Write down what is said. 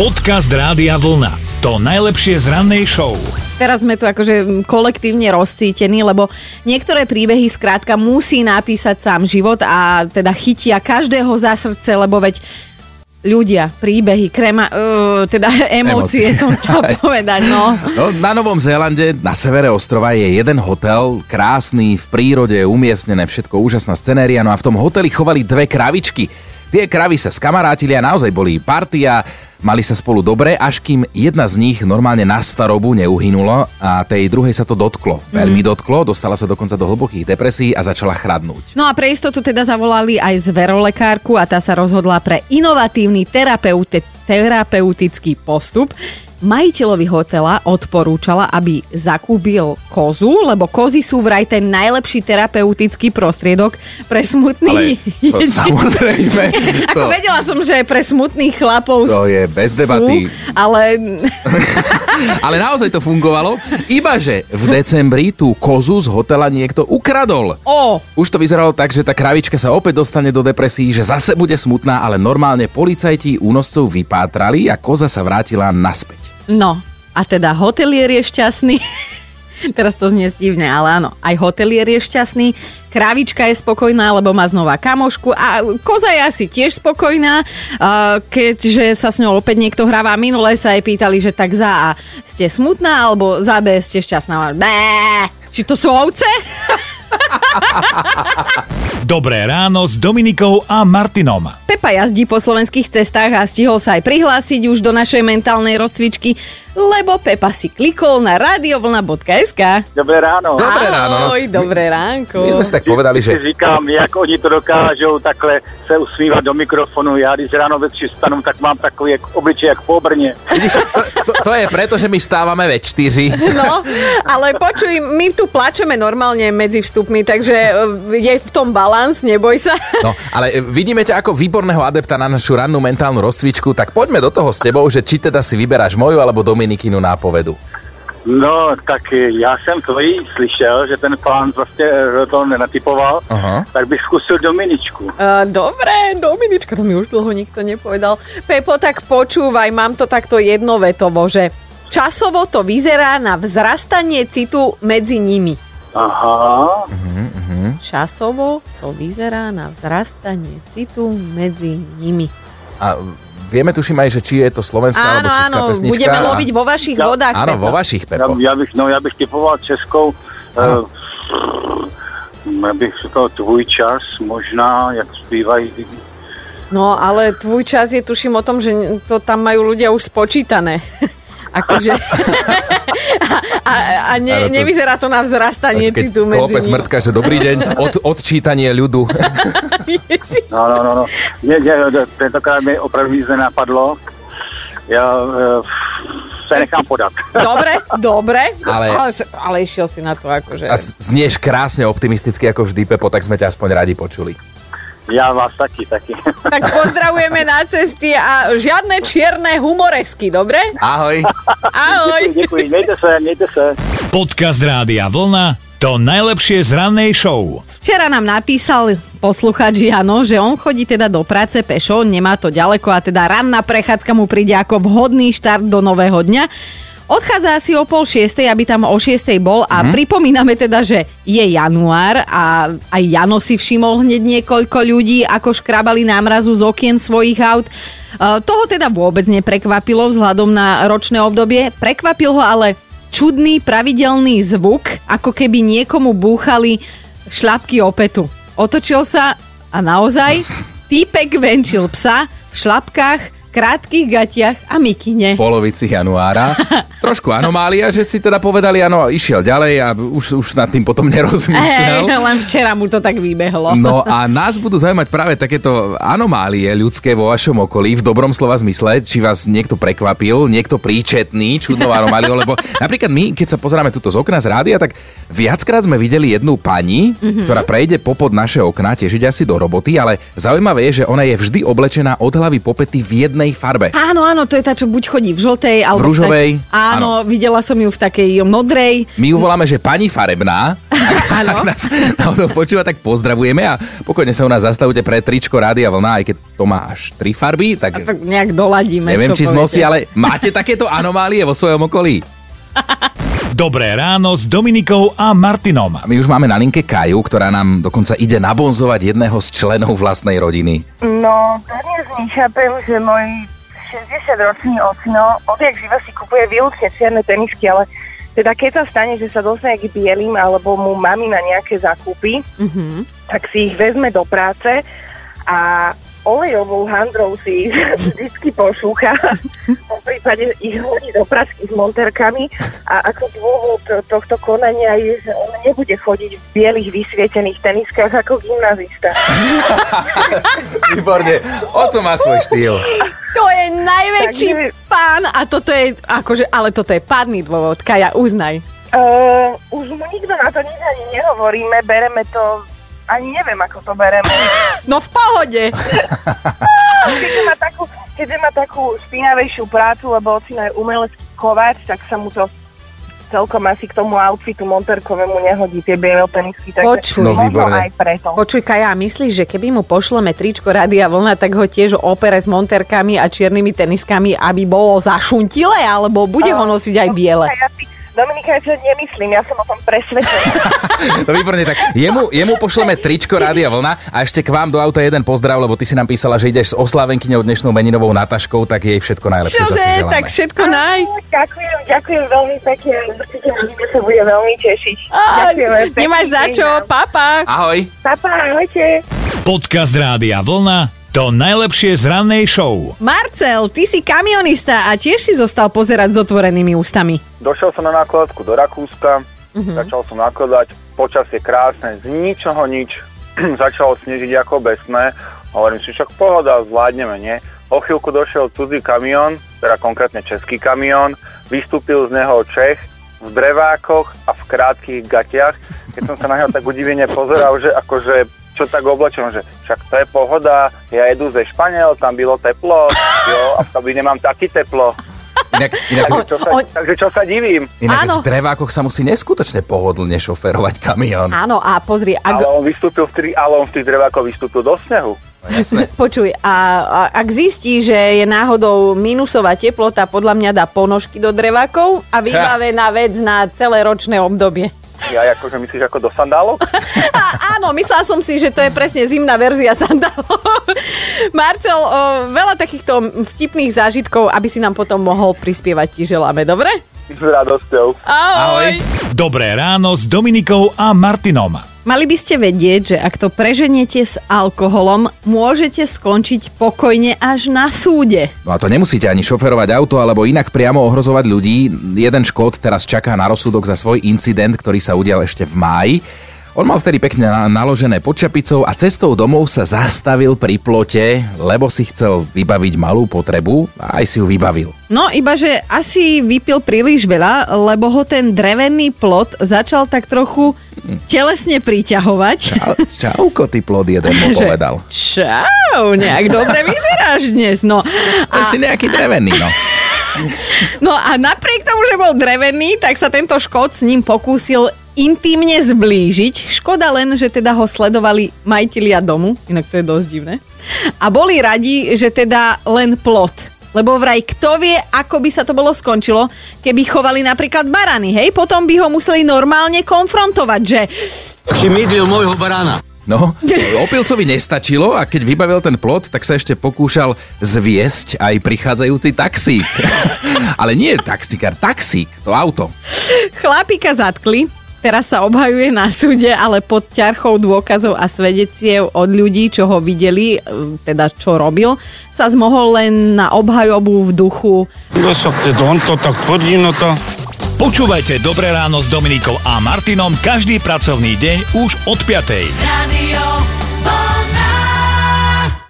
Podcast Rádia Vlna. To najlepšie z rannej show. Teraz sme tu akože kolektívne rozcítení, lebo niektoré príbehy skrátka musí napísať sám život a teda chytia každého za srdce, lebo veď ľudia, príbehy, krema, uh, teda emócie, Emócie. som chcela povedať, no. No, na Novom Zélande, na severe ostrova je jeden hotel, krásny, v prírode, umiestnené, všetko úžasná scenéria, no a v tom hoteli chovali dve kravičky. Tie kravy sa skamarátili a naozaj boli partia, mali sa spolu dobre, až kým jedna z nich normálne na starobu neuhynulo a tej druhej sa to dotklo. Veľmi dotklo, dostala sa dokonca do hlbokých depresí a začala chradnúť. No a pre istotu teda zavolali aj zverolekárku a tá sa rozhodla pre inovatívny terapeute, terapeutický postup. Majiteľovi hotela odporúčala, aby zakúbil kozu, lebo kozy sú vraj ten najlepší terapeutický prostriedok pre smutný... Ale to, samozrejme, Ako to, vedela som, že pre smutných chlapov To je bez sú, debaty. ale ale naozaj to fungovalo, ibaže v decembri tú kozu z hotela niekto ukradol. o, Už to vyzeralo tak, že tá kravička sa opäť dostane do depresí, že zase bude smutná, ale normálne policajti únoscov vypátrali a koza sa vrátila naspäť. No a teda hotelier je šťastný. Teraz to znie divne, ale áno, aj hotelier je šťastný, kravička je spokojná, lebo má znova kamošku a koza je asi tiež spokojná, keďže sa s ňou opäť niekto hráva. Minule sa jej pýtali, že tak za A ste smutná, alebo za B ste šťastná. Bé, či to sú ovce? Dobré ráno s Dominikou a Martinom. Pepa jazdí po slovenských cestách a stihol sa aj prihlásiť už do našej mentálnej rozcvičky, lebo Pepa si klikol na radiovlna.sk. Dobré ráno. Dobré ráno, no. Ahoj, dobré ránko. My sme si tak povedali, že říkám, jak oni to dokážou takhle se usmívat do mikrofonu. Já když ráno ve tři stanu, tak mám takový jak, obličej jak po Brně. vidíš, to, to, to je preto, že my vstávame ve 4. No, ale počuj, my tu plačeme normálne medzi vstupmi, takže e, je v tom balans, neboj sa. No, ale vidíme ťa ako výborného adepta na našu rannú mentálnu rozcvičku, tak poďme do toho s tebou, že či teda si vyberáš moju alebo Dominikinu nápovedu. No, tak já jsem tvojí slyšel, že ten pán vlastně eh, to nenatypoval, Aha. tak bych zkusil Dominičku. Uh, dobre, Dominička, to mi už dlho nikto nepovedal. Pepo, tak počúvaj, mám to takto jednovetovo, že časovo to vyzerá na vzrastanie citu medzi nimi. Aha, Časovo to vyzerá na vzrastanie citu medzi nimi. A vieme tuším aj, že či je to slovenská Áno, alebo česká áno, pesnička. budeme loviť vo vašich Ja- vodách, Áno, Pepo. vo vašich, Pepo. já, bych, no, já bych typoval českou, Ano. uh, já bych říkal tvůj čas, možná, jak zpívají No, ale tvůj čas je tuším o tom, že to tam majú ľudia už spočítané. akože... a a, a ne, to- nevyzerá to na vzrastanie citu medzi smrtka, že dobrý deň, od, odčítanie ľudu. No, no, no, no. Mě, mě, tentokrát mi opravdu nic nenapadlo. Já uh, se nechám podat. Dobre, dobre, Ale- ale, ale išiel si na to akože... A znieš krásne optimisticky ako vždy, Pepo, tak sme ťa aspoň radi počuli. Já vás taky, taky. Tak pozdravujeme na cesty a žiadne čierne humoresky, dobre? Ahoj. Ahoj. Děkuji, děkuji. Mějte se, mějte se. Podcast Rádia Vlna. To najlepšie z rannej show. Včera nám napísal posluchač Jano, že on chodí teda do práce pešo, nemá to ďaleko a teda ranná prechádzka mu príde ako vhodný štart do nového dňa. Odchádza asi o pol šiestej, aby tam o šiestej bol a pripomíname teda, že je január a aj Jano si všimol hneď niekoľko ľudí, ako škrabali námrazu z okien svojich aut. E, Toho teda vôbec neprekvapilo vzhľadom na ročné obdobie. Prekvapil ho ale čudný pravidelný zvuk, ako keby niekomu búchali šľapky o petu. Otočil sa a naozaj týpek venčil psa v šlapkách, krátkých gatiach a mikine. polovici januára. Trošku anomália, že si teda povedali, áno, išiel ďalej a už, už nad tým potom nerozmýšľal. Hej, len včera mu to tak vybehlo. No a nás budú zaujímať práve takéto anomálie ľudské vo vašom okolí, v dobrom slova zmysle, či vás niekto prekvapil, niekto príčetný čudnou anomáliou, lebo napríklad my, keď sa pozeráme tuto z okna z rádia, tak viackrát sme videli jednu pani, mm-hmm. ktorá prejde popod naše okna, tiež ide asi do roboty, ale zaujímavé je, že ona je vždy oblečená od hlavy po pety v jednej farbe. Áno, áno, to je tá, čo buď chodí v žltej, alebo V ružovej, tak... Áno, videla som ju v takej modrej. My ju voláme, že pani farebná, Ak nás náhodou počúva, tak pozdravujeme a pokojne sa u nás zastavte pre tričko Rádia Vlna, aj keď to má až tri farby, tak, Tak nejak doladíme. neviem, čo či znosí, poviete. ale máte takéto anomálie vo svojom okolí? Dobré ráno s Dominikou a Martinom. A my už máme na linke Kaju, ktorá nám dokonca ide nabonzovať jedného z členov vlastnej rodiny. No, dnes nechápem, že môj 60-ročný ocino odjak živa si kupuje výlučne čierne tenisky, ale teda keď sa stane, že sa dostane k bielým alebo mu mami na nejaké zakupy, Mhm. tak si ich vezme do práce a olejovou handrou si ich vždycky pošúcha. Po prípade ich hodí do pračky s monterkami a ako dôvod tohto konania je, že on nebude chodiť v bielých vysvietených teniskách ako gymnazista. Výborne, oco má svoj štýl. To je najväčší Tak pán a toto je, akože, ale toto je pádny dôvod, Kaja, uznaj. Uh, už mu nikto na to nič ani nehovoríme, bereme to, ani neviem, ako to bereme. No v pohode. Keďže má takú, keďže má takú špinavejšiu prácu, lebo ocino je umelecký kováč, tak sa mu to celkom asi k tomu outfitu monterkovému nehodí tie biele tenisky. Takže Počuj. No, možno výborne. aj preto. Počuj, Kaja, myslíš, že keby mu pošleme tričko Rádia Vlna, tak ho tiež opere s monterkami a čiernymi teniskami, aby bolo zašuntilé, alebo bude ho nosiť aj biele? Ja si, Dominika, ja nemyslím, ja som o tom presvedčená. No výborne, tak jemu, jemu pošleme tričko Rádia Vlna a ešte k vám do auta jeden pozdrav, lebo ty si nám písala, že ideš s oslávenkyňou dnešnou meninovou Nataškou, tak jej všetko najlepšie zase Čože, želáme. tak všetko naj. Ďakujem, ďakujem veľmi pekne. Určite Marina sa bude veľmi tešiť. Ďakujeme. Nemáš za čo, papa. Ahoj. Papa, ahojte. Podcast Rádia Vlna to najlepšie z rannej show. Marcel, ty si kamionista a tiež si zostal pozerať s otvorenými ústami. Došiel som na nákladku do Rakúska, začal som nakladať, počasie krásne, z ničoho nič. Začalo snežiť ako besné. Hovorím si, však pohoda, zvládneme, nie? O chvíľku došiel cudzí kamión, teda konkrétne český kamión, vystúpil z neho Čech v drevákoch a v krátkých gatiach. Keď som sa na neho tak udivene pozeral, že akože čo tak oblečenom, že však to je pohoda, ja jedu ze Španiel, tam bylo teplo, jo, a v kabíne mám taký teplo. Inak, inak, On- Čo sa, on- takže čo sa divím? inak Áno. v drevákoch sa musí neskutočne pohodlne šoferovať kamión. Áno, a pozri, Ale ak, on vystúpil v tri, ale on v tých drevákoch vystúpil do snehu. No, jasné. počuj, a, a ak zistí, že je náhodou minusová teplota, podľa mňa dá ponožky do drevákov a vybavená vec na celé ročné obdobie. Ja akože myslíš ako do sandálov? A, áno, myslela som si, že to je presne zimná verzia sandálov. Marcel, o, veľa takýchto vtipných zážitkov, aby si nám potom mohol prispievať, ti želáme, dobre? S radosťou. Ahoj. Dobré ráno s Dominikou a Martinom. Mali by ste vedieť, že ak to preženiete s alkoholom, môžete skončiť pokojne až na súde. No a to nemusíte ani šoferovať auto alebo inak priamo ohrozovať ľudí. Jeden škód teraz čaká na rozsudok za svoj incident, ktorý sa udial ešte v máji. On mal vtedy pekne na- naložené pod čapicou a cestou domov sa zastavil pri plote, lebo si chcel vybaviť malú potrebu a aj si ju vybavil. No, iba že asi vypil príliš veľa, lebo ho ten drevený plot začal tak trochu telesne priťahovať. Čau, čauko, ty plod jeden mu povedal. Čau, nejak dobre vyzeráš dnes, no. A, Ešte nejaký drevený, no. no a napriek tomu, že bol drevený, tak sa tento škód s ním pokúsil intimne zblížiť. Škoda len, že teda ho sledovali majitelia domu, inak to je dosť divné. A boli radi, že teda len plot. Lebo vraj kto vie, ako by sa to bolo skončilo, keby chovali napríklad barany, hej? Potom by ho museli normálne konfrontovať, že si mydlil môjho barána. No, opilcovi nestačilo a keď vybavil ten plot, tak sa ešte pokúšal zviesť aj prichádzajúci taxík. Ale nie taxikár, taxík, to auto. Chlapíka zatkli, teraz sa obhajuje na súde, ale pod ťarchou dôkazov a svedeciev od ľudí, čo ho videli, e, teda čo robil, sa zmohol len na obhajobu v duchu. No však on to tak tvrdí, no to... Počúvajte Dobré ráno s Dominikou a Martinom každý pracovný deň už od 5. Radio